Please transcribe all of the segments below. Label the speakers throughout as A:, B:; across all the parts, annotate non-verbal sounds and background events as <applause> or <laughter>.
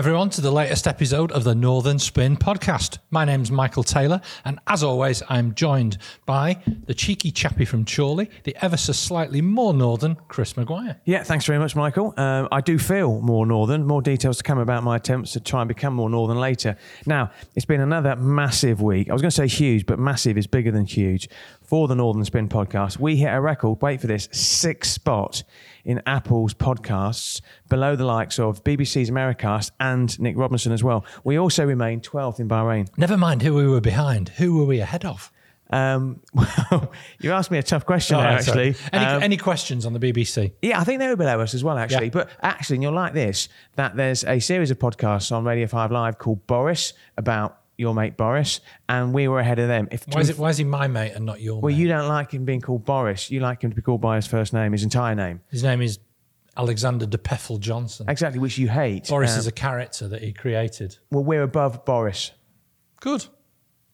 A: Everyone, to the latest episode of the Northern Spin podcast. My name's Michael Taylor, and as always, I'm joined by the cheeky chappie from Chorley, the ever so slightly more northern Chris Maguire.
B: Yeah, thanks very much, Michael. Um, I do feel more northern. More details to come about my attempts to try and become more northern later. Now, it's been another massive week. I was going to say huge, but massive is bigger than huge for the Northern Spin podcast. We hit a record, wait for this, six spot in Apple's podcasts, below the likes of BBC's Americast and Nick Robinson as well. We also remain 12th in Bahrain.
A: Never mind who we were behind, who were we ahead of?
B: Um, <laughs> well, you asked me a tough question there,
A: right,
B: actually.
A: Any,
B: Um,
A: any questions on the BBC?
B: Yeah, I think they were below us as well, actually.
A: Yeah.
B: But actually, and you'll like this that there's a series of podcasts on Radio 5 Live called Boris about your mate Boris, and we were ahead of them. If
A: Why is, it, why is he my mate and not your
B: well,
A: mate?
B: you don't like him being called Boris. You like him to be called by his first name, his entire name.
A: His name is Alexander de Pfeffel Johnson.
B: Exactly, which you hate.
A: Boris
B: Um,
A: is a character that he created.
B: well, we're above Boris.
A: Good.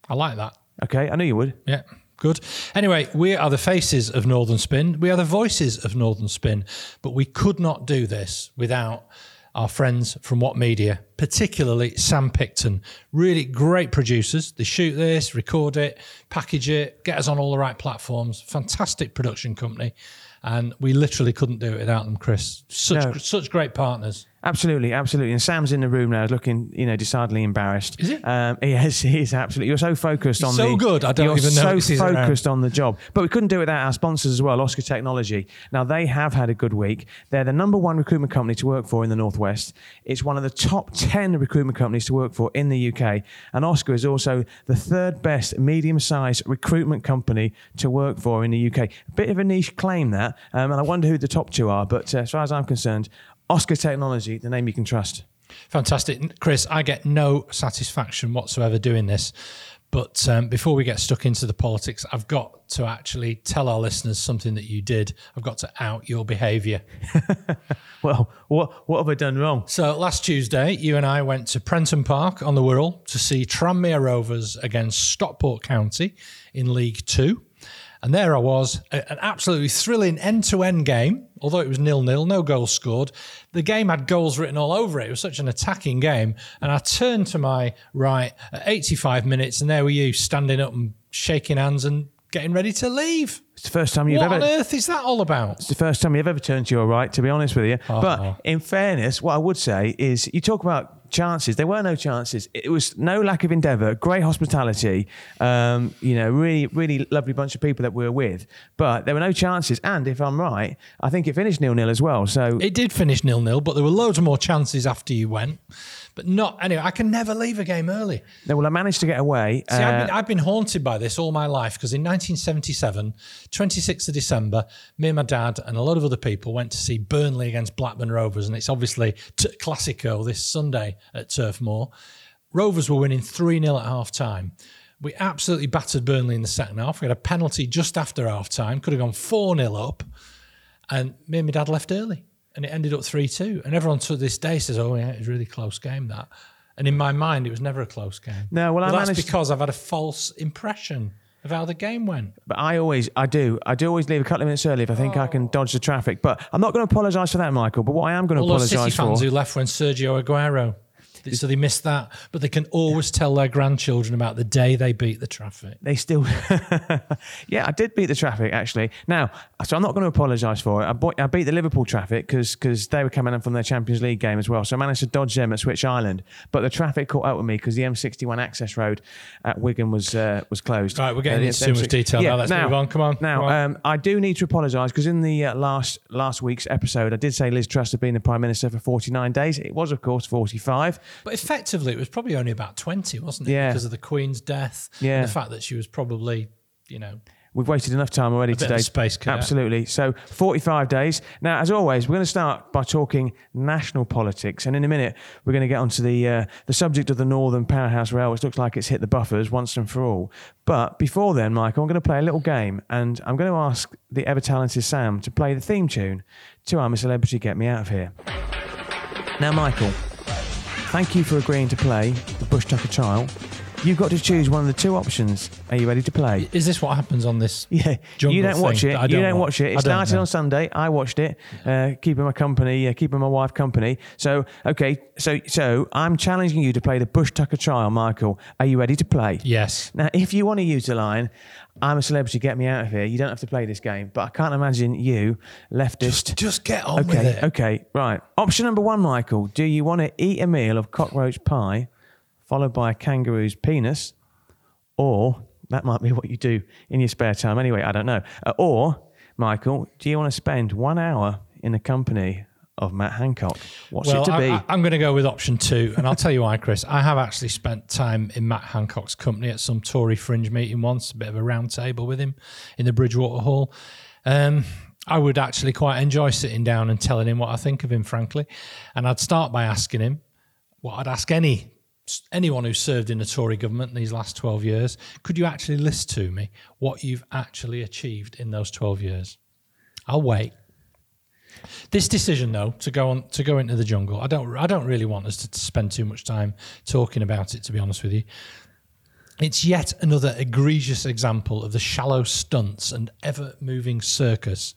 A: I like that.
B: Okay, I knew you would.
A: Yeah, good. Anyway, we are the faces of Northern Spin. We are the voices of Northern Spin, but we could not do this without our friends from What Media, particularly Sam Picton. Really great producers. They shoot this, record it, package it, get us on all the right platforms. Fantastic production company. And we literally couldn't do it without them, Chris. Such
B: No.
A: such great partners.
B: Absolutely, absolutely. And Sam's in the room now, looking, you know, decidedly embarrassed.
A: Is he?
B: Um, <laughs> he is. He is absolutely. You're so focused on
A: so
B: the.
A: good, I don't
B: you're
A: even
B: so
A: notice he's around.
B: focused on the job. But we couldn't do it without our sponsors as well, Oscar Technology. Now they have had a good week. They're the number one recruitment company to work for in the northwest. It's one of the top ten recruitment companies to work for in the UK. And Oscar is also the third best medium-sized recruitment company to work for in the UK. A bit of a niche claim that, um, and I wonder who the top two are. But uh, as far as I'm concerned, Oscar Technology, the name you can trust.
A: Fantastic. Chris, I get no satisfaction whatsoever doing this. But um, before we get stuck into the politics, I've got to actually tell our listeners something that you did. I've got to out your behaviour. <laughs>
B: Well, what what have I done wrong?
A: So last Tuesday, you and I went to Prenton Park on the Wirral to see Tranmere Rovers against Stockport County in League Two. And there I was, an absolutely thrilling end to end game, although it was nil nil, no goals scored. The game had goals written all over it. It was such an attacking game. And I turned to my right at 85 minutes, and there were you standing up and shaking hands and getting ready to leave.
B: It's the first time you've
A: what
B: ever.
A: on earth is that all about?
B: It's the first time you've ever turned to your right, to be honest with you.
A: Oh.
B: But in fairness, what I would say is you talk about chances. There were no chances. It was no lack of endeavour, great hospitality, um, you know, really, really lovely bunch of people that we were with. But there were no chances. And if I'm right, I think it finished nil nil as well. So
A: It did finish nil nil, but there were loads more chances after you went. But not anyway. I can never leave a game early.
B: no, well, I managed to get away.
A: See, I've,
B: Uh,
A: been, I've been haunted by this all my life because in 1977, 26th of December, me and my dad and a lot of other people went to see Burnley against Blackburn Rovers, and it's obviously t- Classico this Sunday at Turf Moor. Rovers were winning 3 0 at half time. We absolutely battered Burnley in the second half. We had a penalty just after half time, could have gone 4 0 up, and me and my dad left early, and it ended up 3 2. And everyone to this day says, Oh, yeah, it was a really close game, that. And in my mind, it was never a close game.
B: No, well, I
A: that's
B: managed-
A: because I've had a false impression of how the game went.
B: But I always, I do, I do always leave a couple of minutes early if I think I can dodge the traffic. But I'm not going to apologise for that, Michael. But what I am going to apologise for.
A: All those City fans
B: for,
A: who left when Sergio Aguero, so they miss that, but they can always tell their grandchildren about the day they beat the traffic.
B: they still, <laughs> yeah, I did beat the traffic actually. Now, so I'm not going to apologise for it. I, bought, I beat the Liverpool traffic because because they were coming in from their Champions League game as well. So I managed to dodge them at Switch Island. But the traffic caught up with me because the M61 access road at Wigan was uh, was closed.
A: Right, we're getting
B: Uh,
A: into too much
B: M6
A: detail now. Let's move on. Come on.
B: Now,
A: Come on.
B: Um, I do need to apologise because in the uh, last last week's episode, I did say Liz Truss had been the Prime Minister for 49 days. It was, of course, 45.
A: But effectively, it was probably only about 20, wasn't it?
B: Yeah.
A: Because of the Queen's death
B: Yeah.
A: and the fact that she was probably, you know,
B: We've wasted enough time already today.
A: space cadet.
B: Absolutely. So 45 days. Now, as always, we're going to start by talking national politics, and in a minute we're going to get onto the uh, the subject of the Northern Powerhouse Rail, which looks like it's hit the buffers once and for all. But before then, Michael, I'm going to play a little game, and I'm going to ask the ever talented Sam to play the theme tune to I'm a Celebrity, Get Me Out of Here. Now, Michael, thank you for agreeing to play the Bush Tucker trial. You've got to choose one of the two options. Are you ready to play?
A: Is this what happens on this? <laughs>
B: Yeah, you don't watch it.
A: I
B: you
A: don't
B: don't
A: watch?
B: watch it. It started
A: know.
B: on Sunday. I watched it, uh, keeping my company, uh, keeping my wife company. So, okay, so so I'm challenging you to play the Bush Tucker trial, Michael. Are you ready to play?
A: Yes.
B: Now, if you want to use the line, "I'm a celebrity, get me out of here," you don't have to play this game. But I can't imagine you, leftist.
A: Just just get on with
B: Okay,
A: it.
B: okay, right. Option number one, Michael. Do you want to eat a meal of cockroach pie, followed by a kangaroo's penis, or that might be <laughs> what you do in your spare time anyway? I don't know. Uh, or, Michael, do you want to spend one hour in the company of Matt Hancock? What's
A: well,
B: it to
A: I,
B: be?
A: I, am going to go with option two, and I'll tell you why, Chris. I have actually spent time in Matt Hancock's company at some Tory fringe meeting once, a bit of a round table with him in the Bridgewater Hall. Um, I would actually quite enjoy sitting down and telling him what I think of him, frankly. And I'd start by asking him what I'd ask any anyone who served in the Tory government in these last 12 years. Could you actually list to me what you've actually achieved in those 12 years? I'll wait. This decision, though, to go on to go into the jungle, I don't, I don't really want us to spend too much time talking about it. To be honest with you, it's yet another egregious example of the shallow stunts and ever-moving circus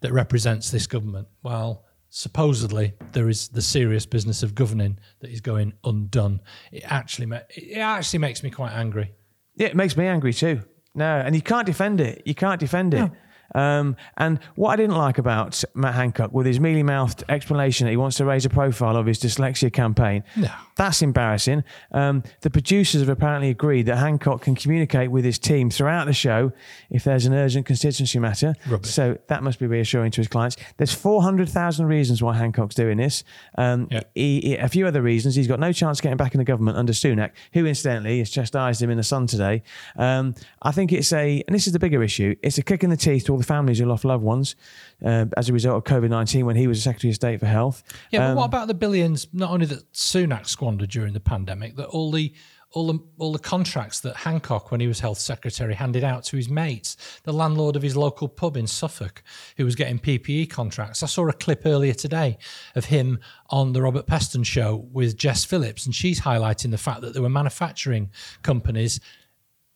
A: that represents this government. While supposedly there is the serious business of governing that is going undone, it actually, ma- it actually makes me quite angry.
B: Yeah, it makes me angry too. No, and you can't defend it. You can't defend it. Um, and what I didn't like about Matt Hancock with his mealy mouthed explanation that he wants to raise a profile of his dyslexia campaign,
A: No.
B: that's embarrassing. Um, the producers have apparently agreed that Hancock can communicate with his team throughout the show if there's an urgent constituency matter.
A: Rubbish.
B: So that must be reassuring to his clients. There's 400,000 reasons why Hancock's doing this. Um,
A: Yeah.
B: he, he- a few other reasons. He's got no chance of getting back in the government under Sunak, who incidentally has chastised him in the Sun today. Um, I think it's a, and this is the bigger issue, it's a kick in the teeth to all the families who lost loved ones uh, as a result of COVID 19 when he was Secretary of State for Health.
A: Yeah,
B: Um,
A: but what about the billions? Not only that Sunak squandered during the pandemic, that all the all the all the contracts that Hancock, when he was health secretary, handed out to his mates, the landlord of his local pub in Suffolk, who was getting PPE contracts. I saw a clip earlier today of him on the Robert Peston show with Jess Phillips, and she's highlighting the fact that there were manufacturing companies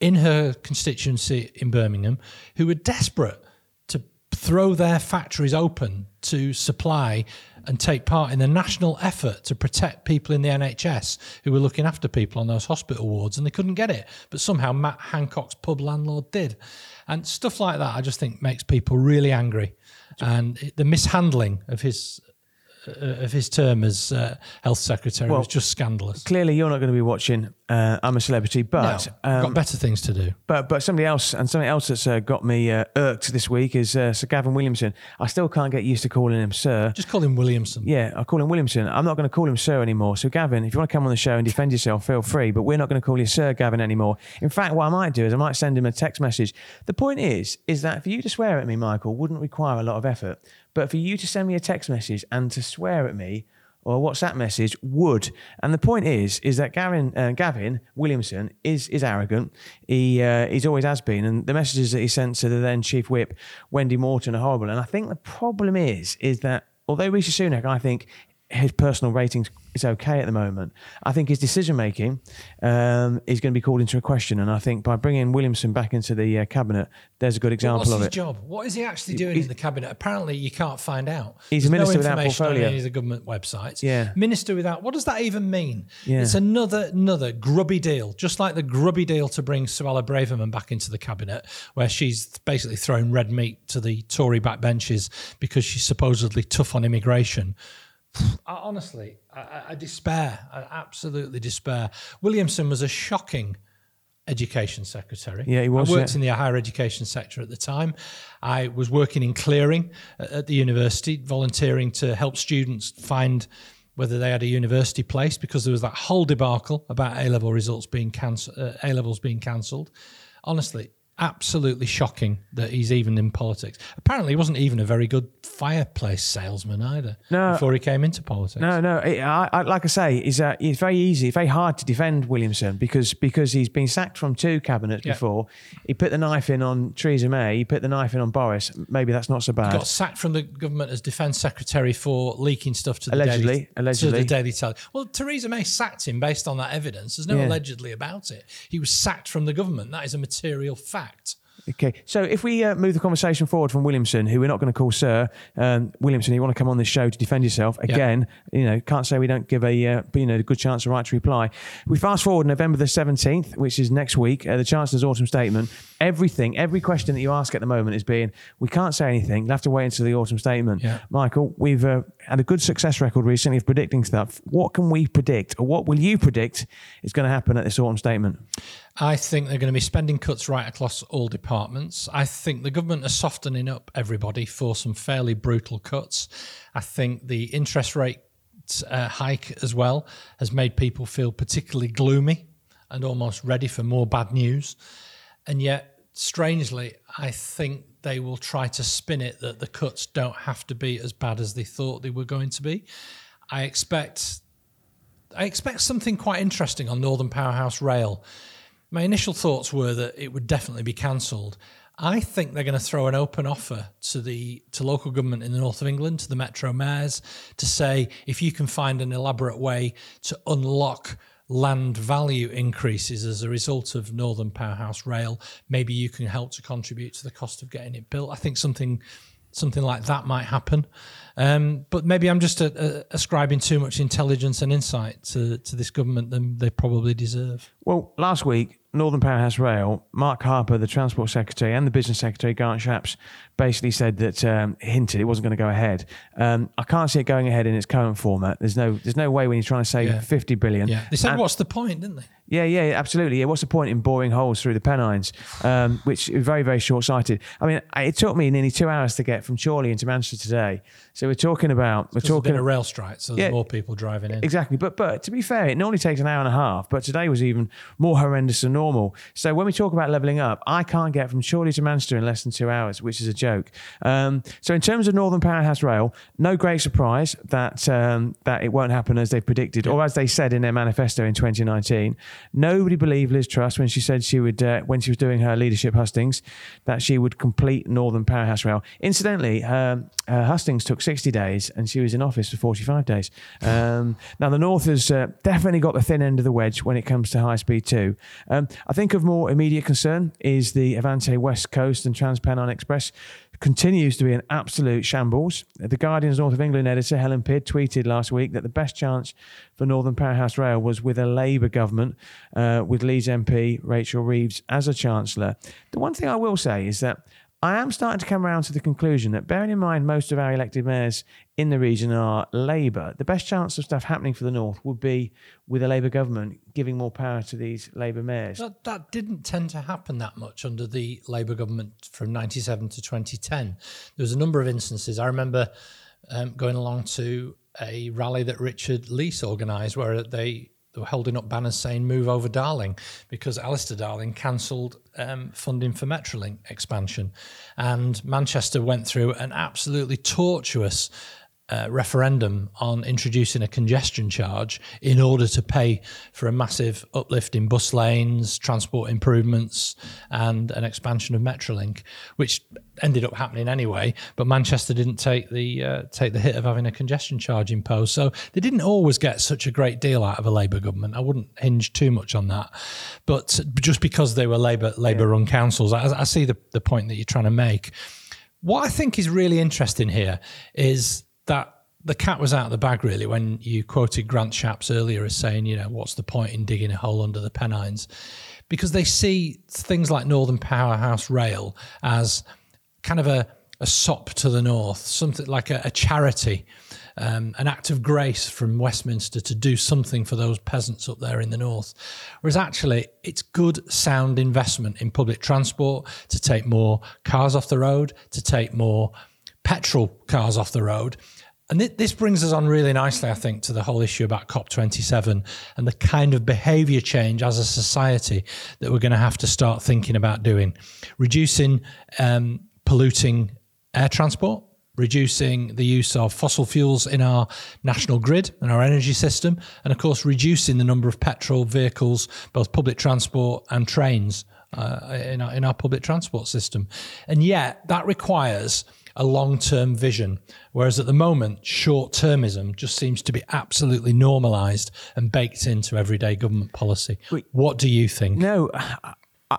A: in her constituency in Birmingham who were desperate throw their factories open to supply and take part in the national effort to protect people in the NHS who were looking after people on those hospital wards and they couldn't get it. But somehow Matt Hancock's pub landlord did. And stuff like that, I just think makes people really angry. And the mishandling of his. Uh, of his term as uh, health secretary
B: Well,
A: was just scandalous.
B: clearly, you're not going to be watching uh, I'm a Celebrity, but.
A: I've
B: um,
A: got better things to do.
B: But but somebody else and something else that's uh, got me uh, irked this week is uh, Sir Gavin Williamson. I still can't get used to calling him Sir.
A: Just call him Williamson.
B: Yeah, I call him Williamson. I'm not going to call him Sir anymore. So Gavin, if you want to come on the show and defend yourself, feel free. But we're not going to call you Sir Gavin anymore. In fact, what I might do is I might send him a text message. The point is, is that for you to swear at me, Michael, wouldn't require a lot of effort. But for you to send me a text message and to swear at me or a WhatsApp message would. And the point is, is that Gavin, uh, Gavin Williamson is is arrogant. He uh, he's always has been, and the messages that he sent to the then chief whip Wendy Morton are horrible. And I think the problem is, is that although Rishi Sunak, I think his personal ratings is okay at the moment. I think his decision making um, is going to be called into a question, and I think by bringing Williamson back into the uh, cabinet, there's a good example
A: What's
B: of
A: his
B: it.
A: job? What is he actually doing in the cabinet? Apparently, you can't find out.
B: He's a minister
A: no
B: without
A: information
B: portfolio.
A: on any of the government websites.
B: Yeah.
A: minister without. What does that even mean?
B: Yeah.
A: It's another another grubby deal, just like the grubby deal to bring Suella Braverman back into the cabinet, where she's basically throwing red meat to the Tory backbenches because she's supposedly tough on immigration. I, honestly, I- I, despair. I absolutely despair. Williamson was a shocking education secretary.
B: Yeah, he was,
A: I worked
B: yeah.
A: in the higher education sector at the time. I was working in clearing at at the university, volunteering to help students find whether they had a university place because there was that whole debacle about A level results being cancelled, uh, A levels being cancelled. Honestly, absolutely shocking that he's even in politics. Apparently, he wasn't even a very good fireplace salesman either
B: No.
A: before he came into politics.
B: No, no. It, I, I, like I say, it's, uh, it's very easy, very hard to defend Williamson because because he's been sacked from two cabinets
A: Yeah.
B: before. He put the knife in on Theresa May. He put the knife in on Boris. Maybe that's not so bad.
A: Got sacked from the government as defence secretary for leaking stuff to the
B: Allegedly,
A: Daily,
B: allegedly.
A: to the Daily Telegraph. Well, Theresa May sacked him based on that evidence. There's no
B: Yeah.
A: allegedly about it. He was sacked from the government. That is a material fact.
B: Okay, so if we uh, move the conversation forward from Williamson, who we're not going to call Sir um, Williamson, you want to come on this show to defend yourself again? You know, can't say we don't give a uh, you know a good chance, a right to reply. We fast forward November the seventeenth, which is next week, uh, the Chancellor's autumn statement. Everything, every question that you ask at the moment is being, we can't say anything. You'll have to wait until the autumn statement.
A: Yeah.
B: Michael, we've uh, had a good success record recently of predicting stuff. What can we predict, or what will you predict is going to happen at this autumn statement?
A: I think they're going to be spending cuts right across all departments. I think the government are softening up everybody for some fairly brutal cuts. I think the interest rate uh, hike as well has made people feel particularly gloomy and almost ready for more bad news. And yet, strangely, I think they will try to spin it that the cuts don't have to be as bad as they thought they were going to be. I expect I expect something quite interesting on Northern Powerhouse Rail. My initial thoughts were that it would definitely be cancelled. I think they're going to throw an open offer to the to local government in the north of England, to the metro mayors, to say if you can find an elaborate way to unlock land value increases as a result of Northern Powerhouse Rail, maybe you can help to contribute to the cost of getting it built. I think something something like that might happen. Um, but maybe I'm just uh uh ascribing too much intelligence and insight to, to this government than they probably deserve.
B: Well, last week, Northern Powerhouse Rail, Mark Harper, the Transport Secretary, and the Business Secretary, Grant Shapps, basically said that um, hinted it wasn't going to go ahead. Um, I can't see it going ahead in its current format. There's no, there's no way when you're trying to save
A: Yeah.
B: 50 billion.
A: Yeah, they said,
B: And-
A: "What's the point?" Didn't they?
B: yeah, yeah, absolutely. Yeah, what's the point in boring holes through the Pennines, um, which is very, very short-sighted. I mean, it took me nearly two hours to get from Chorley into Manchester today. So we're talking about we're talking
A: a rail strike, so there's
B: Yeah.
A: more people driving in.
B: Exactly, but but to be fair, it normally takes an hour and a half. But today was even more horrendous than normal. So when we talk about levelling up, I can't get from Chorley to Manchester in less than two hours, which is a joke. Um, so in terms of Northern Powerhouse Rail, no great surprise that um, that it won't happen as they predicted or as they said in their manifesto in 2019. Nobody believed Liz Truss when she said she would uh, when she was doing her leadership hustings that she would complete Northern Powerhouse Rail. Incidentally, um, her hustings took 60 days and she was in office for 45 days. Um, now, the North has uh, definitely got the thin end of the wedge when it comes to high speed two. Um, I think of more immediate concern is the Avanti West Coast and Transpennine Express continues to be an absolute shambles. The Guardian's North of England editor, Helen Pidd, tweeted last week that the best chance for Northern Powerhouse Rail was with a Labour government, uh, with Leeds MP Rachel Reeves as a Chancellor. The one thing I will say is that I am starting to come around to the conclusion that, bearing in mind most of our elected mayors in the region are Labour, the best chance of stuff happening for the North would be with a Labour government giving more power to these Labour mayors.
A: That, that didn't tend to happen that much under the Labour government from 97 to 2010. There was a number of instances. I remember um, going along to a rally that Richard Leese organised where they, they were holding up banners saying move over Darling because Alistair Darling cancelled um, funding for Metrolink expansion. And Manchester went through an absolutely tortuous uh, referendum on introducing a congestion charge in order to pay for a massive uplift in bus lanes, transport improvements, and an expansion of Metrolink, which ended up happening anyway. But Manchester didn't take the uh, take the hit of having a congestion charge imposed, so they didn't always get such a great deal out of a Labour government. I wouldn't hinge too much on that, but just because they were Labour Labour run councils, I, I see the the point that you're trying to make. What I think is really interesting here is that the cat was out of the bag really when you quoted Grant Shapps earlier as saying, you know, what's the point in digging a hole under the Pennines? Because they see things like Northern Powerhouse Rail as kind of a, a sop to the north, something like a, a charity, um, an act of grace from Westminster to do something for those peasants up there in the north. Whereas actually, it's good, sound investment in public transport to take more cars off the road, to take more petrol cars off the road. And th- this brings us on really nicely, I think, to the whole issue about COP27 and the kind of behavior change as a society that we're going to have to start thinking about doing. Reducing um, polluting air transport, reducing the use of fossil fuels in our national grid and our energy system, and of course, reducing the number of petrol vehicles, both public transport and trains uh, in, our, in our public transport system. And yet, that requires a long term vision. Whereas at the moment, short termism just seems to be absolutely normalized and baked into everyday government policy. Wait, what do you think?
B: No,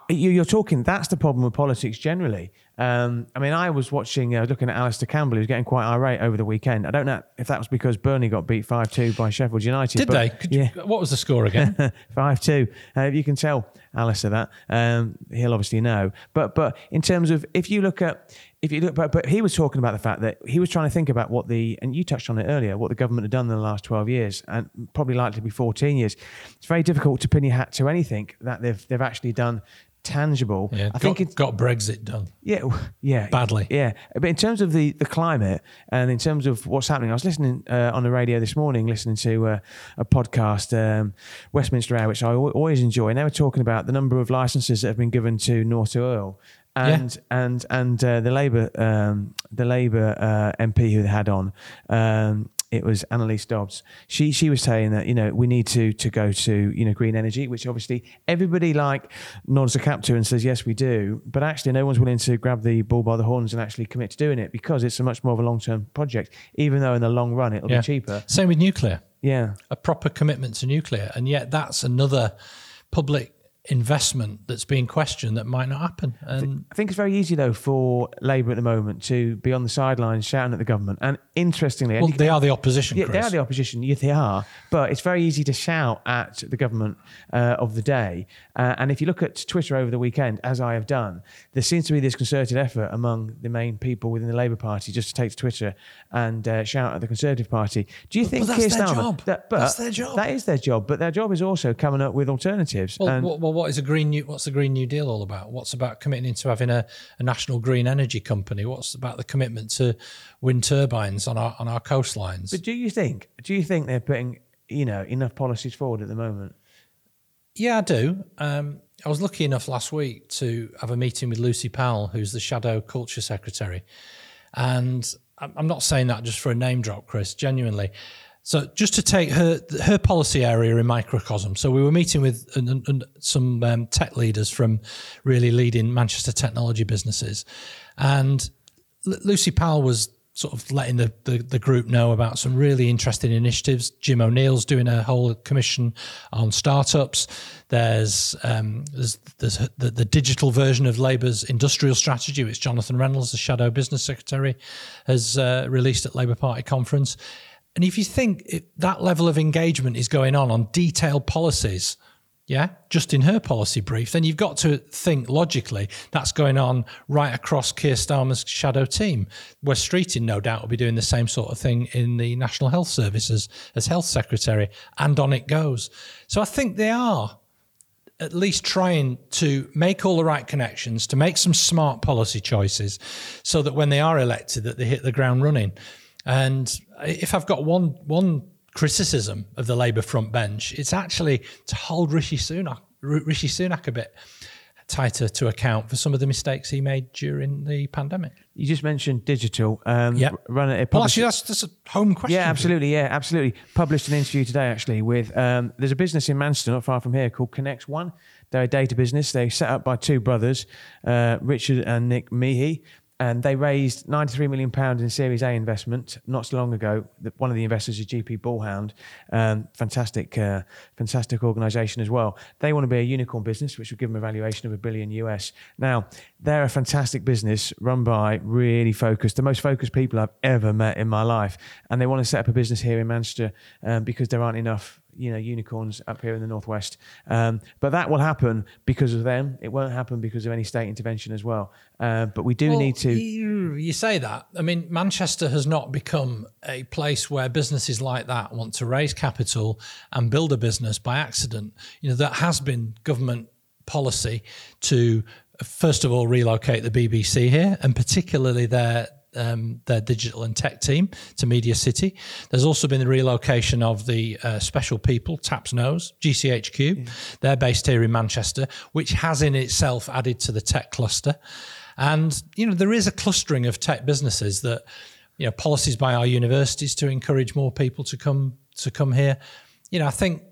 B: you're talking, that's the problem with politics generally. Um, I mean, I was watching, uh, looking at Alastair Campbell, who's getting quite irate over the weekend. I don't know if that was because Burnley got beat 5 2 by Sheffield United.
A: Did they? Yeah. What was the score again? <laughs>
B: 5 2. Uh, you can tell Alastair that. Um, he'll obviously know. But but in terms of, if you look at, if you look, but, but he was talking about the fact that he was trying to think about what the, and you touched on it earlier, what the government had done in the last 12 years, and probably likely to be 14 years. It's very difficult to pin your hat to anything that they've, they've actually done tangible.
A: Yeah, I got, think it's got Brexit done.
B: Yeah, yeah,
A: badly.
B: Yeah, but in terms of the the climate and in terms of what's happening, I was listening uh, on the radio this morning, listening to uh, a podcast, um, Westminster Hour, which I always enjoy, and they were talking about the number of licenses that have been given to North Oil. And yeah. and and uh, the Labour um, the Labour uh, MP who they had on um, it was Anneliese Dodds. She she was saying that you know we need to to go to you know green energy, which obviously everybody like nods a cap to and says yes we do, but actually no one's willing to grab the bull by the horns and actually commit to doing it because it's a much more of a long term project. Even though in the long run it'll yeah. be cheaper.
A: Same with nuclear.
B: Yeah,
A: a proper commitment to nuclear, and yet that's another public investment that's being questioned that might not happen. And
B: I think it's very easy though for Labour at the moment to be on the sidelines shouting at the government. And interestingly,
A: well, they are the opposition.
B: Yeah,
A: Chris.
B: they are the opposition. Yeah, they are. But it's very easy to shout at the government uh, of the day. Uh, and if you look at Twitter over the weekend, as I have done, there seems to be this concerted effort among the main people within the Labour Party just to take to Twitter and uh, shout at the Conservative Party. Do you think
A: but
B: Keir
A: Starmer? That, but that's their job.
B: That is their job. But their job is also coming up with alternatives.
A: Well, and, well well, what is a green new? What's the Green New Deal all about? What's about committing into having a, a national green energy company? What's about the commitment to wind turbines on our on our coastlines?
B: But do you think? Do you think they're putting you know enough policies forward at the moment?
A: Yeah, I do. Um, I was lucky enough last week to have a meeting with Lucy Powell, who's the Shadow Culture Secretary, and I'm not saying that just for a name drop, Chris. Genuinely, so just to take her her policy area in microcosm. So we were meeting with some um, tech leaders from really leading Manchester technology businesses, and L- Lucy Powell was sort of letting the, the, the, group know about some really interesting initiatives. Jim O'Neill's doing a whole commission on startups. There's um, there's, there's the, the, digital version of Labour's industrial strategy, which Jonathan Reynolds, the shadow business secretary, has uh, released at Labour Party conference. And if you think that level of engagement is going on on detailed policies, yeah, just in her policy brief, then you've got to think logically that's going on right across Keir Starmer's shadow team. Wes Streeting, no doubt, will be doing the same sort of thing in the National Health Service as, as Health Secretary, and on it goes. So I think they are at least trying to make all the right connections, to make some smart policy choices, so that when they are elected, that they hit the ground running. And if I've got one one criticism of the Labour front bench, it's actually to hold Rishi Sunak Rishi Sunak a bit tighter to account for some of the mistakes he made during the pandemic.
B: You just mentioned digital. Um,
A: yeah.
B: Run it.
A: Well, actually, that's, that's a home question.
B: Yeah, absolutely. Yeah, absolutely. Published an interview today, actually, with um, there's a business in Manchester, not far from here, called Connect One. They're a data business. They set up by two brothers, uh, Richard and Nick Meehy and they raised 93 million pounds in Series A investment not so long ago. One of the investors is GP Bullhound, um, fantastic, uh, fantastic organisation as well. They want to be a unicorn business, which would give them a valuation of a billion US. Now they're a fantastic business run by really focused, the most focused people I've ever met in my life, and they want to set up a business here in Manchester um, because there aren't enough you know unicorns up here in the northwest. Um, but that will happen because of them. It won't happen because of any state intervention as well. Uh, but we do
A: well,
B: need to.
A: You, you, say that. I mean, Manchester has not become a place where businesses like that want to raise capital and build a business by accident. You know, that has been government policy to first of all relocate the BBC here, and particularly their um, their digital and tech team to Media City. There's also been the relocation of the uh, Special People, Taps Nose, GCHQ. Yeah. They're based here in Manchester, which has in itself added to the tech cluster. And, you know, there is a clustering of tech businesses that, you know, policies by our universities to encourage more people to come to come here. You know, I think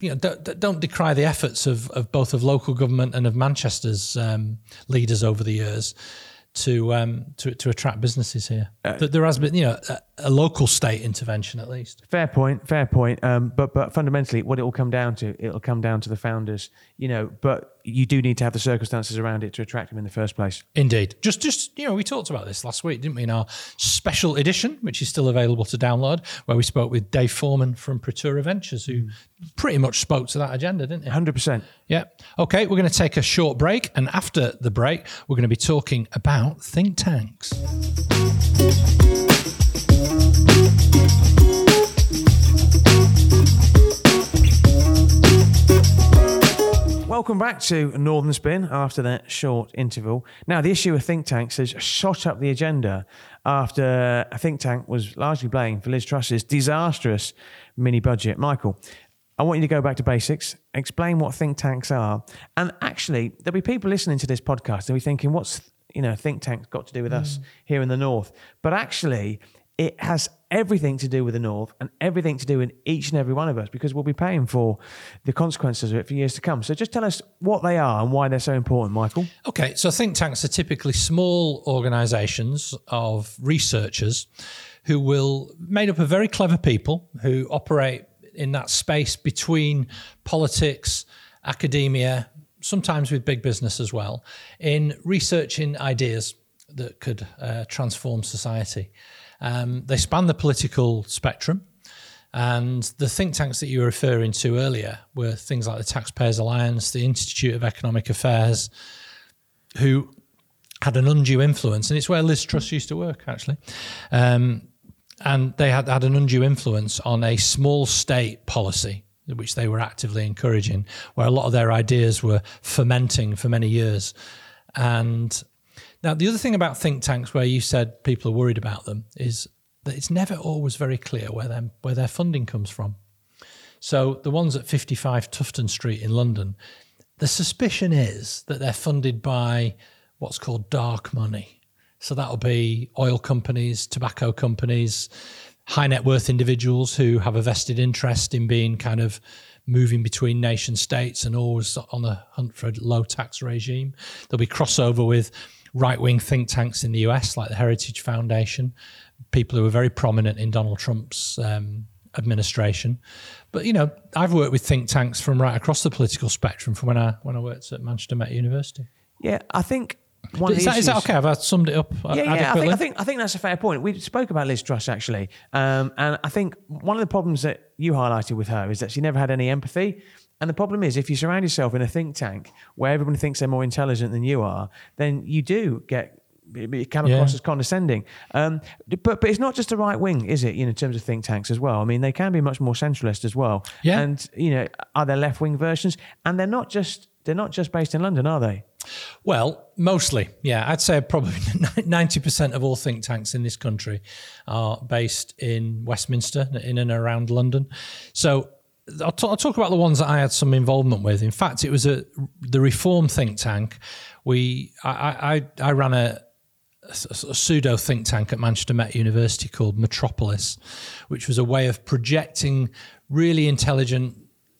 A: you know, don't, don't, decry the efforts of, of both of local government and of Manchester's um, leaders over the years to um, to, to attract businesses here. Uh, there has been, you know, a, local state intervention at least.
B: Fair point, fair point. Um, but but fundamentally, what it will come down to, it will come down to the founders, you know. But you do need to have the circumstances around it to attract them in the first place.
A: Indeed. Just just you know, we talked about this last week, didn't we? In our special edition, which is still available to download, where we spoke with Dave Foreman from Praetura Ventures, who pretty much spoke to that agenda, didn't he?
B: Hundred percent.
A: Yeah. Okay, we're going to take a short break, and after the break, we're going to be talking about think tanks.
B: Welcome back to Northern Spin after that short interval. Now, the issue of think tanks has shot up the agenda after a think tank was largely blamed for Liz Truss's disastrous mini budget. Michael, I want you to go back to basics, explain what think tanks are, and actually, there'll be people listening to this podcast. They'll be thinking, "What's you know think tanks got to do with mm. us here in the north?" But actually, it has everything to do with the North and everything to do in each and every one of us because we'll be paying for the consequences of it for years to come. So just tell us what they are and why they're so important, Michael.
A: Okay, so think tanks are typically small organizations of researchers who will made up of very clever people who operate in that space between politics, academia, sometimes with big business as well, in researching ideas that could uh, transform society. Um, they span the political spectrum. And the think tanks that you were referring to earlier were things like the Taxpayers Alliance, the Institute of Economic Affairs, who had an undue influence. And it's where Liz Truss used to work, actually. Um, and they had had an undue influence on a small state policy, which they were actively encouraging, where a lot of their ideas were fermenting for many years. And now, the other thing about think tanks, where you said people are worried about them, is that it's never always very clear where, them, where their funding comes from. So the ones at 55 Tufton Street in London, the suspicion is that they're funded by what's called dark money. So that'll be oil companies, tobacco companies, high net worth individuals who have a vested interest in being kind of moving between nation states and always on the hunt for a low tax regime. There'll be crossover with right wing think tanks in the US, like the Heritage Foundation, people who are very prominent in Donald Trump's um, administration. But you know, I've worked with think tanks from right across the political spectrum from when I when I worked at Manchester Met University.
B: Yeah, I think
A: one is, that, issues, is that okay? Have I summed it up?
B: Yeah, yeah. I think, I think, I think that's a fair point. We spoke about Liz Truss actually, um, and I think one of the problems that you highlighted with her is that she never had any empathy. And the problem is, if you surround yourself in a think tank where everybody thinks they're more intelligent than you are, then you do get it come across yeah. as condescending. Um, but but it's not just the right wing, is it? You know, in terms of think tanks as well. I mean, they can be much more centralist as well. Yeah. And you know, are there left wing versions? And they're not just they're not just based in London, are they?
A: Well, mostly, yeah. I'd say probably <laughs> 90% of all think tanks in this country are based in Westminster, in and around London. So I'll, t- I'll, talk about the ones that I had some involvement with. In fact, it was a the Reform think tank. We I I, I ran a, a, a pseudo think tank at Manchester Met University called Metropolis, which was a way of projecting really intelligent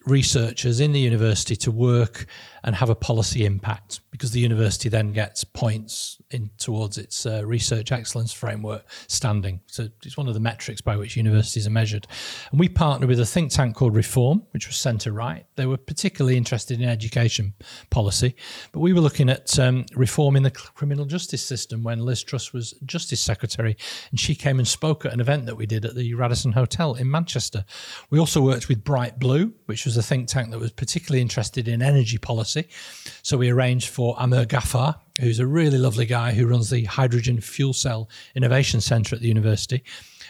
A: researchers in the university to work and have a policy impact because the university then gets points in towards its uh, research excellence framework standing. So it's one of the metrics by which universities are measured. And we partnered with a think tank called Reform, which was centre right. They were particularly interested in education policy, but we were looking at um, reforming the criminal justice system when Liz Truss was Justice Secretary, and she came and spoke at an event that we did at the Radisson Hotel in Manchester. We also worked with Bright Blue, which was a think tank that was particularly interested in energy policy. So we arranged for Amer Ghaffar, who's a really lovely guy who runs the Hydrogen Fuel Cell Innovation Centre at the university.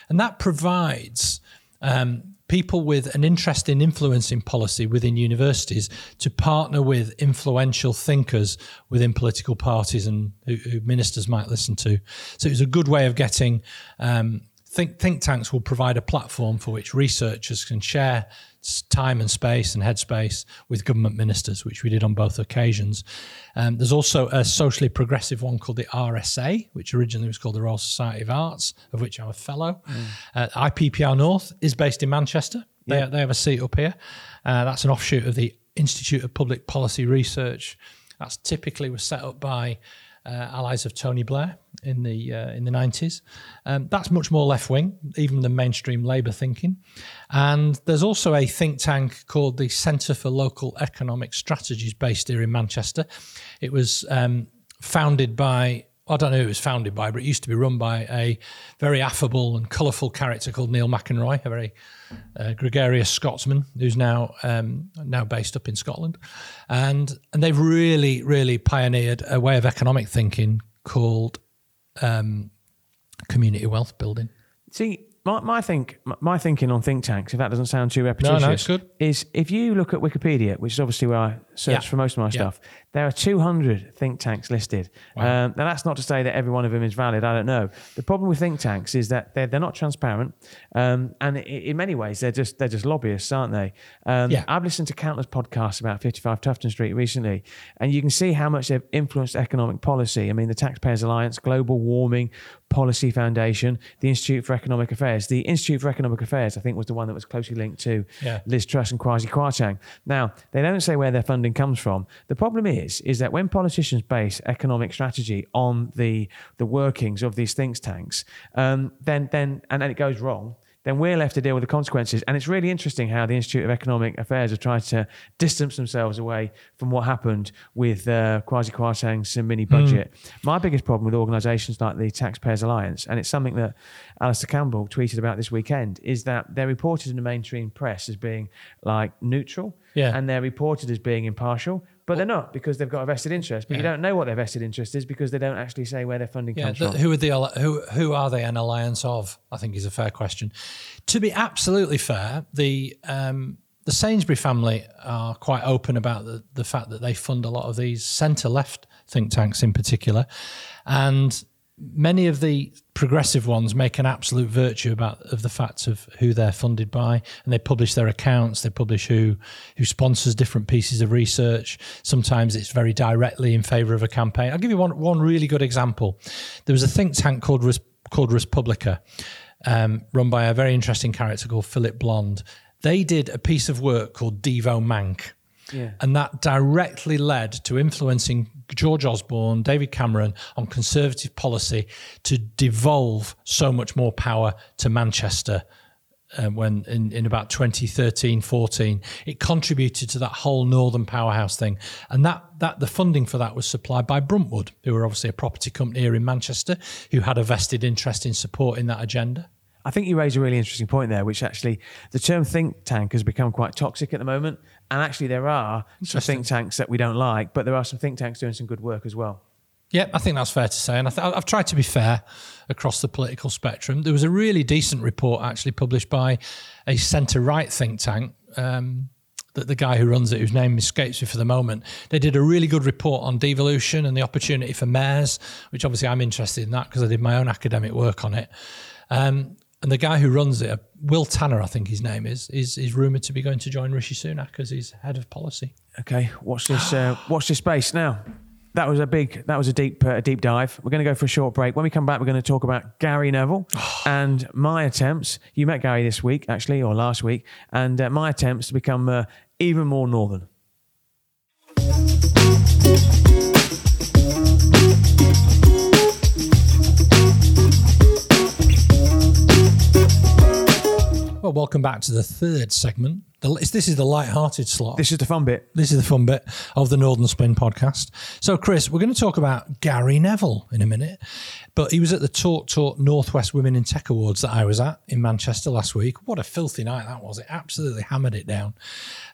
A: And that provides um, people with an interest in influencing policy within universities to partner with influential thinkers within political parties and who, who ministers might listen to. So it was a good way of getting. Um, think, think tanks will provide a platform for which researchers can share time and space and headspace with government ministers, which we did on both occasions. Um, there's also a socially progressive one called the RSA, which originally was called the Royal Society of Arts, of which I'm a fellow. Mm. Uh, IPPR North is based in Manchester. They, they have a seat up here. Uh, that's an offshoot of the Institute of Public Policy Research. That's typically was set up by uh, allies of Tony Blair in the uh, in the nineties. Um, that's much more left wing, even than mainstream Labour thinking. And there's also a think tank called the Centre for Local Economic Strategies, based here in Manchester. It was um, founded by I don't know who it was founded by, but it used to be run by a very affable and colourful character called Neil McInroy, a very uh, gregarious Scotsman who's now um, now based up in Scotland, and and they've really really pioneered a way of economic thinking called um, community wealth building.
B: See, my, my think my thinking on think tanks, if that doesn't sound too repetitious,
A: no, no,
B: is if you look at Wikipedia, which is obviously where I search yeah. for most of my yeah. stuff, there are 200 think tanks listed. Wow. Um, now, that's not to say that every one of them is valid. I don't know. The problem with think tanks is that they're, they're not transparent, um, and in many ways, they're just they're just lobbyists, aren't they? Um, yeah. I've listened to countless podcasts about 55 Tufton Street recently, and you can see how much they've influenced economic policy. I mean, the Taxpayers Alliance, Global Warming Policy Foundation, the Institute for Economic Affairs. The Institute for Economic Affairs, I think, was the one that was closely linked to yeah. Liz Truss and Kwasi Kwarteng. Now, they don't say where their funding comes from. The problem is, is that when politicians base economic strategy on the the workings of these think tanks, um, then then and then it goes wrong then we're left to deal with the consequences. And it's really interesting how the Institute of Economic Affairs have tried to distance themselves away from what happened with uh, Kwasi Kwarteng's mini budget. Mm. My biggest problem with organisations like the Taxpayers Alliance, and it's something that Alastair Campbell tweeted about this weekend, is that they're reported in the mainstream press as being like neutral, yeah. and they're reported as being impartial but they're not because they've got a vested interest. But yeah. you don't know what their vested interest is because they don't actually say where their funding yeah, comes from.
A: Who are the who who are they an alliance of? I think is a fair question. To be absolutely fair, the um, the Sainsbury family are quite open about the, the fact that they fund a lot of these centre left think tanks in particular, and many of the progressive ones make an absolute virtue about of the fact of who they're funded by and they publish their accounts they publish who who sponsors different pieces of research. Sometimes it's very directly in favor of a campaign. I'll give you one one really good example. There was a think tank called called respublica um, run by a very interesting character called philip blond. They did a piece of work called devo manc yeah. And that directly led to influencing George Osborne, David Cameron on conservative policy to devolve so much more power to Manchester. Uh, when in, in about 2013 14 it contributed to that whole northern powerhouse thing and that that the funding for that was supplied by bruntwood who were obviously a property company here in manchester who had a vested interest in supporting that agenda
B: I think you raise a really interesting point there, which actually the term think tank has become quite toxic at the moment. And actually, there are some think tanks that we don't like, but there are some think tanks doing some good work as well.
A: Yeah, I think that's fair to say. And I th- I've tried to be fair across the political spectrum. There was a really decent report actually published by a centre right think tank. Um, that the guy who runs it, whose name escapes me for the moment, they did a really good report on devolution and the opportunity for mayors, which obviously I'm interested in that because I did my own academic work on it. Um, and the guy who runs it, Will Tanner, I think his name is, is is rumored to be going to join Rishi Sunak as his head of policy.
B: Okay, watch this. Uh, watch this space now. That was a big. That was a deep, uh, deep dive. We're going to go for a short break. When we come back, we're going to talk about Gary Neville <sighs> and my attempts. You met Gary this week, actually, or last week, and uh, my attempts to become uh, even more northern.
A: Well, welcome back to the third segment. The, this is the light-hearted slot.
B: This is the fun bit.
A: This is the fun bit of the Northern Spin podcast. So, Chris, we're going to talk about Gary Neville in a minute, but he was at the Talk Talk Northwest Women in Tech Awards that I was at in Manchester last week. What a filthy night that was! It absolutely hammered it down.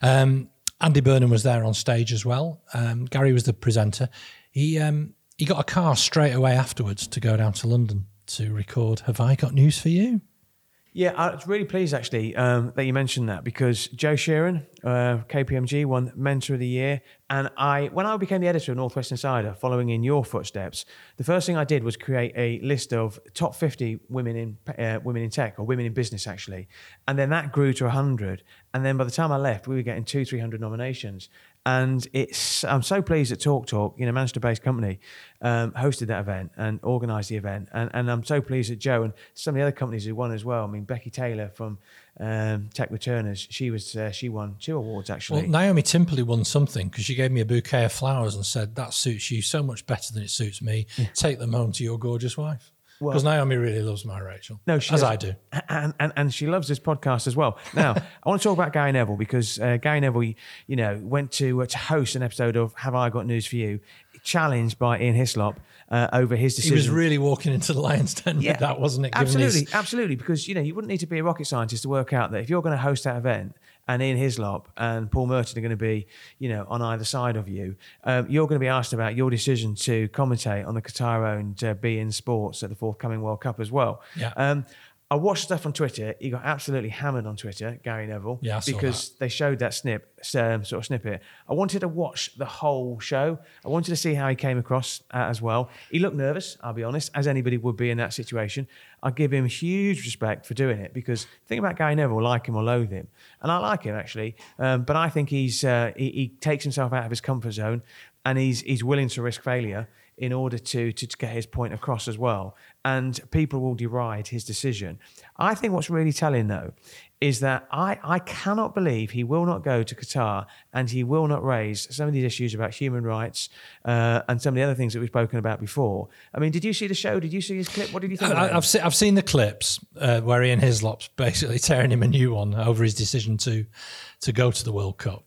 A: Um, Andy Burnham was there on stage as well. Um, Gary was the presenter. He um, he got a car straight away afterwards to go down to London to record. Have I got news for you?
B: Yeah, I was really pleased actually um, that you mentioned that because Joe Sheeran, uh, KPMG, won Mentor of the Year, and I, when I became the editor of Northwest Insider, following in your footsteps, the first thing I did was create a list of top 50 women in uh, women in tech or women in business actually, and then that grew to 100, and then by the time I left, we were getting two, three hundred nominations, and it's I'm so pleased that Talk Talk, you know, Manchester-based company, um, hosted that event and organised the event, and and I'm so pleased that Joe and some of the other companies who won as well. I mean, Becky Taylor from um, Tech Returners, she was uh, she won two awards actually.
A: Well, Naomi Timperley won something because she gave me a bouquet of flowers and said that suits you so much better than it suits me. Take them home to your gorgeous wife. Because Naomi really loves my Rachel.
B: No, she
A: as
B: does.
A: I do.
B: and, and and she loves this podcast as well. Now, <laughs> I want to talk about Gary Neville because uh, Gary Neville, you know, went to uh, to host an episode of Have I Got News for You, challenged by Ian Hislop uh, over his decision.
A: He was really walking into the lion's den with that, wasn't it?
B: Absolutely,
A: his-
B: absolutely. Because you know, you wouldn't need to be a rocket scientist to work out that if you're going to host that event and Ian Hislop and Paul Merton are going to be, you know, on either side of you, um, you're going to be asked about your decision to commentate on the Qatar-owned uh, beIN Sports at the forthcoming World Cup as well.
A: Yeah.
B: Um, I watched stuff on Twitter. He got absolutely hammered on Twitter, Gary Neville,
A: Yeah,
B: because they showed that snip, um, sort of snippet. I wanted to watch the whole show. I wanted to see how he came across uh, as well. He looked nervous, I'll be honest, as anybody would be in that situation. I give him huge respect for doing it because the thing about Gary Neville, like him or loathe him, and I like him actually, um, but I think he's uh, he, he takes himself out of his comfort zone and he's he's willing to risk failure in order to, to, to get his point across as well. And people will deride his decision. I think what's really telling, though, is that I, I cannot believe he will not go to Qatar and he will not raise some of these issues about human rights uh, and some of the other things that we've spoken about before. I mean, did you see the show? Did you see his clip? What did you think?
A: I,
B: about
A: I've, se- I've seen the clips uh, where Ian Hislop's basically <laughs> tearing him a new one over his decision to to go to the World Cup.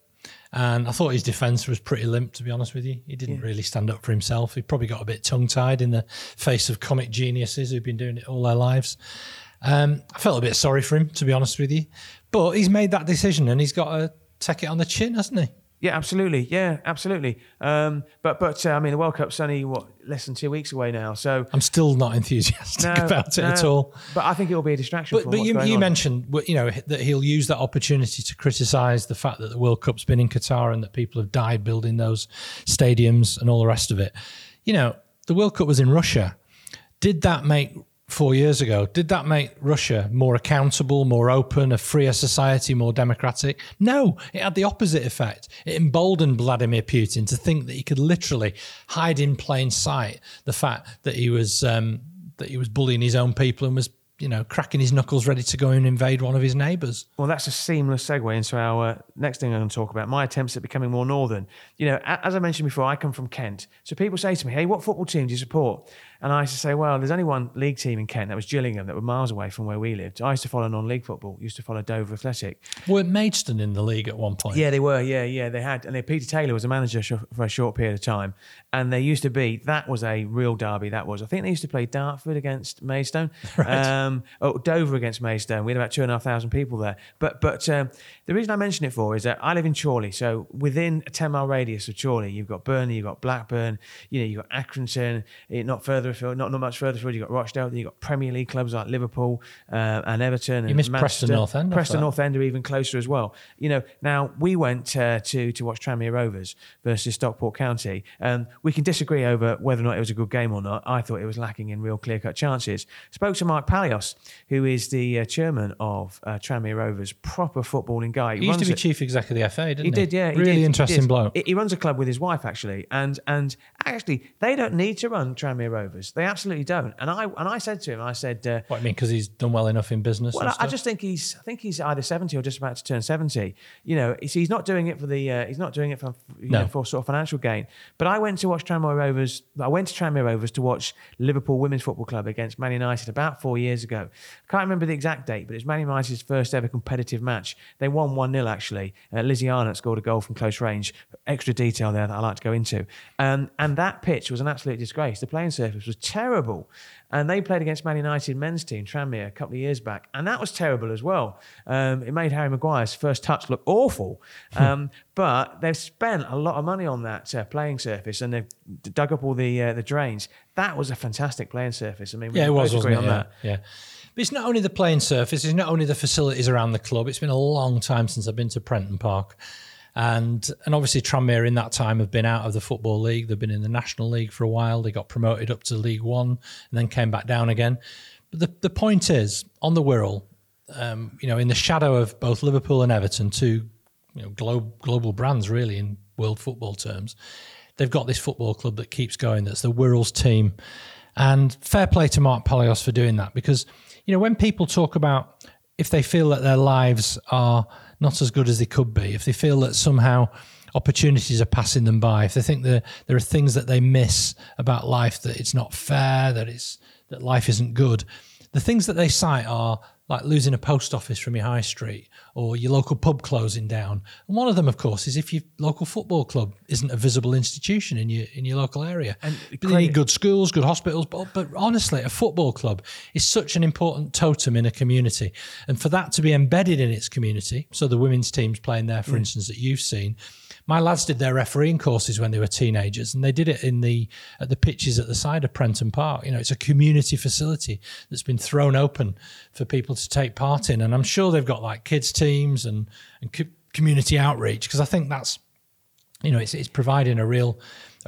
A: And I thought his defence was pretty limp, to be honest with you. He didn't really stand up for himself. He probably got a bit tongue tied in the face of comic geniuses who've been doing it all their lives. Um, I felt a bit sorry for him, to be honest with you. But he's made that decision and he's got to take it on the chin, hasn't he?
B: Yeah, absolutely. Yeah, absolutely. Um, but but uh, I mean, the World Cup's only what less than two weeks away now, so
A: I'm still not enthusiastic
B: no,
A: about it at all.
B: But I think it will be a distraction.
A: But, but you, you
B: on.
A: mentioned you know that he'll use that opportunity to criticise the fact that the World Cup's been in Qatar and that people have died building those stadiums and all the rest of it. You know, the World Cup was in Russia. Did that make four years ago? Did that make Russia more accountable, more open, a freer society, more democratic? No, it had the opposite effect. It emboldened Vladimir Putin to think that he could literally hide in plain sight the fact that he was um, that he was bullying his own people and was you know cracking his knuckles ready to go and invade one of his neighbours.
B: Well, that's a seamless segue into our next thing I'm going to talk about my attempts at becoming more northern. You know, as I mentioned before, I come from Kent. So people say to me, hey, what football team do you support? And I used to say, well, there's only one league team in Kent, that was Gillingham, that were miles away from where we lived. I used to follow non league football, used to follow Dover Athletic.
A: Were Maidstone in the league at one point?
B: Yeah, they were. Yeah, yeah, they had. And then Peter Taylor was a manager sh- for a short period of time. And they used to be, that was a real derby, that was. I think they used to play Dartford against Maidstone. <laughs> Um, oh, Dover against Maidstone. We had about two and a half thousand people there. But but um, the reason I mention it for is that I live in Chorley. So within a 10 mile radius of Chorley, you've got Burnley, you've got Blackburn, you know, you've got Accrington, eh, not further afield, not, not much further afield, you've got Rochdale, then you've got Premier League clubs like Liverpool uh, and Everton. And
A: missed
B: Manchester.
A: Preston North End,
B: Preston. North End are even closer as well. You know, now we went uh, to to watch Tranmere Rovers versus Stockport County. Um, we can disagree over whether or not it was a good game or not. I thought it was lacking in real clear cut chances. Spoke to Mark Palios, who is the uh, chairman of uh, Tranmere Rovers, proper footballing guy.
A: He used to be
B: it.
A: chief exec of the FA, didn't he?
B: He did, yeah. he
A: really
B: did, he
A: interesting bloke.
B: He, he runs a club with his wife actually, and and actually they don't need to run Tranmere Rovers. They absolutely don't. And I and I said to him, I said, uh,
A: what I mean, because he's done well enough in business.
B: well, I, I just think he's. I think he's either seventy or just about to turn seventy. You know, he's, he's not doing it for the. Uh, he's not doing it for you
A: No.
B: know for sort of financial gain. But I went to watch Tranmere Rovers. I went to Tranmere Rovers to watch Liverpool Women's Football Club against Man United about four years ago. I can't remember the exact date, but it was Man United's first ever competitive match. They won one 0 actually. Uh, Lizzie Arnot scored a goal from close range. Extra detail there that I like to go into. Um, and that pitch was an absolute disgrace. The playing surface was terrible. And they played against Man United men's team, Tranmere, a couple of years back. And that was terrible as well. Um, it made Harry Maguire's first touch look awful. Um, but they've spent a lot of money on that uh, playing surface and they've dug up all the uh, the drains. That was a fantastic playing surface. I mean, we
A: yeah, it was, wasn't it?
B: on
A: Yeah.
B: that.
A: yeah. But it's not only the playing surface, it's not only the facilities around the club. It's been a long time since I've been to Prenton Park. And and obviously Tranmere in that time have been out of the football league. They've been in the National League for a while. They got promoted up to League One and then came back down again. But the, the point is, on the Wirral, um, you know, in the shadow of both Liverpool and Everton, two you know, glo- global brands really in world football terms, they've got this football club that keeps going. That's the Wirral's team, and fair play to Mark Palios for doing that because you know when people talk about if they feel that their lives are not as good as they could be, if they feel that somehow opportunities are passing them by, if they think that there are things that they miss about life, that it's not fair, that it's that life isn't good, the things that they cite are like losing a post office from your high street or your local pub closing down. And one of them, of course, is if your local football club isn't a visible institution in your in your local area. And good schools, good hospitals. But, but honestly, a football club is such an important totem in a community. And for that to be embedded in its community, so the women's teams playing there, for mm. instance, that you've seen, my lads did their refereeing courses when they were teenagers, and they did it in the at the pitches at the side of Prenton Park. You know, it's a community facility that's been thrown open for people to take part in, and I'm sure they've got like kids teams and and community outreach because I think that's you know it's it's providing a real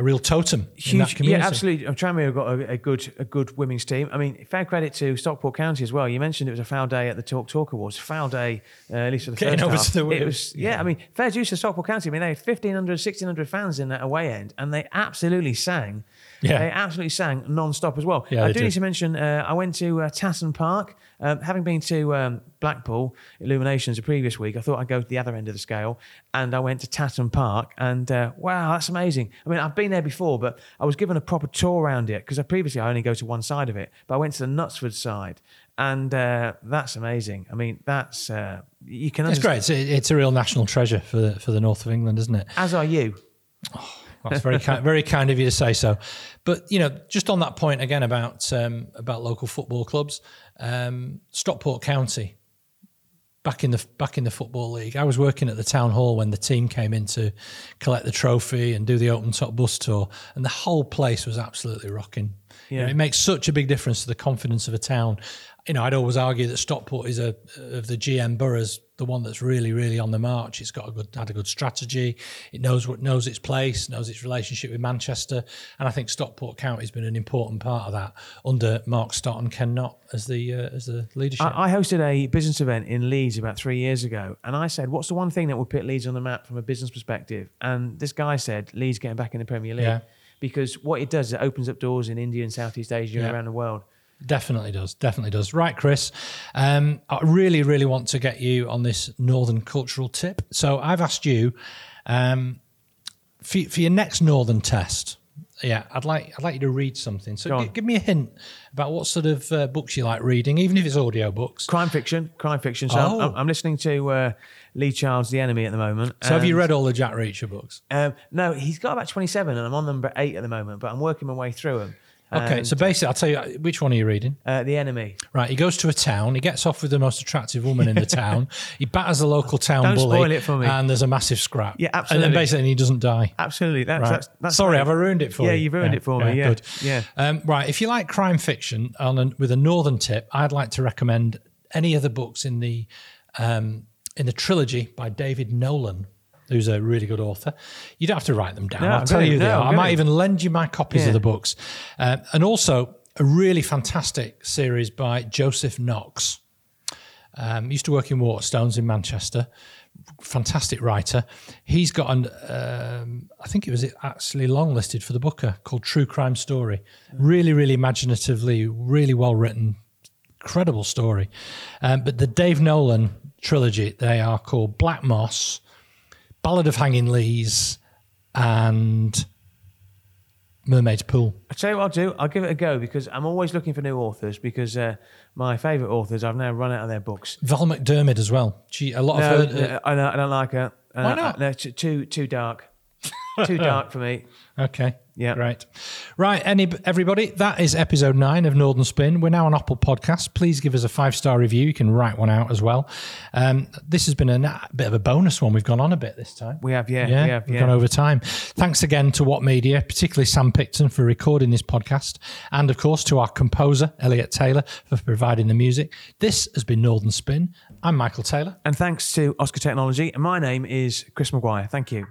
A: a real totem Huge,
B: Yeah, absolutely. I'm trying to have got a, a, good a good women's team. I mean, fair credit to Stockport County as well. You mentioned it was a foul day at the Talk Talk Awards. Foul day, uh, at least for the Getting first over half. To the it was, yeah, yeah, I mean, fair dues to Stockport County. I mean, they had 1,500, 1,600 fans in that away end, and they absolutely sang. Yeah. They absolutely sang non-stop as well. Yeah, I do need to mention, uh, I went to uh, Tatton Park um, having been to um, Blackpool Illuminations the previous week, I thought I'd go to the other end of the scale, and I went to Tatton Park, and uh, wow, that's amazing. I mean, I've been there before, but I was given a proper tour around it because previously I only go to one side of it, but I went to the Knutsford side, and uh, that's amazing. I mean, that's uh, you can.
A: It's great. It's a, it's a, real national treasure for the, for the north of England, isn't it?
B: As are you.
A: Oh, that's very <laughs> kind, very kind of you to say so. But you know, just on that point again about um, about local football clubs, um, Stockport County back in the back in the football league. I was working at the town hall when the team came in to collect the trophy and do the open top bus tour, and the whole place was absolutely rocking. Yeah. You know, it makes such a big difference to the confidence of a town you know, I'd always argue that Stockport is a of the GM boroughs the one that's really, really on the march. It's got a good had a good strategy. It knows what knows its place, knows its relationship with Manchester, and I think Stockport County has been an important part of that under Mark Stott and Ken Knott as the uh, as the leadership.
B: I, I, hosted a business event in Leeds about three years ago, and I said, "What's the one thing that would put Leeds on the map from a business perspective?" And this guy said, "Leeds getting back in the Premier League." Yeah. Because what it does is it opens up doors in India and Southeast Asia yeah. and around the world.
A: Definitely does. Definitely does. Right, Chris. Um, I really, really want to get you on this Northern cultural tip. So I've asked you um, for, for your next Northern test. Yeah, I'd like I'd like you to read something. So g- give me a hint about what sort of uh, books you like reading, even if it's audio books.
B: Crime fiction, crime fiction. So oh. I'm, I'm, listening to uh, Lee Child's The Enemy at the moment.
A: So have you read all the Jack Reacher books?
B: Um, no, he's got about 27, and I'm on number eight at the moment. But I'm working my way through them.
A: Okay, and, so basically, I'll tell you which one are you reading?
B: Uh, the enemy.
A: Right, he goes to a town. He gets off with the most attractive woman in the <laughs> town. He batters the local town
B: Don't
A: bully.
B: spoil it for me.
A: And there's a massive scrap.
B: Yeah, absolutely.
A: And then basically, he doesn't die.
B: Absolutely. That's, right. that's, that's
A: Sorry, have I ruined it for
B: yeah,
A: you?
B: Yeah, you've ruined yeah, it for me. Yeah, good. Yeah.
A: Um, right, if you like crime fiction on a, with a northern tip, I'd like to recommend any of the books in the um, in the trilogy by David Nolan who's a really good author. You don't have to write them down. No, I'll tell you no, they are. I might even lend you my copies yeah. of the books. Uh, and also a really fantastic series by Joseph Knox. Um, used to work in Waterstones in Manchester. Fantastic writer. He's got an, um, I think it was actually longlisted for the Booker called True Crime Story. Really, really imaginatively, really well written, incredible story. Um, but the Dave Nolan trilogy, they are called Black Moss, Ballad of Hanging Lees, and Mermaid's Pool.
B: I tell you what I'll do. I'll give it a go because I'm always looking for new authors because uh, my favourite authors I've now run out of their books.
A: Val McDermid as well. She a lot
B: no,
A: of her.
B: Uh, I, don't, I don't like her.
A: Uh, Why not?
B: No, too too dark. Too dark for me. <laughs>
A: Okay.
B: Yeah.
A: Great. Right. Any everybody, that is episode nine of Northern Spin. We're now on Apple Podcast. Please give us a five star review. You can write one out as well. Um, this has been a bit of a bonus one. We've gone on a bit this time.
B: We have, yeah,
A: Yeah,
B: we have,
A: we've
B: yeah.
A: gone over time. Thanks again to What Media, particularly Sam Picton for recording this podcast, and of course to our composer Elliot Taylor for providing the music. This has been Northern Spin. I'm Michael Taylor.
B: And thanks to Oscar Technology. And my name is Chris Maguire. Thank you.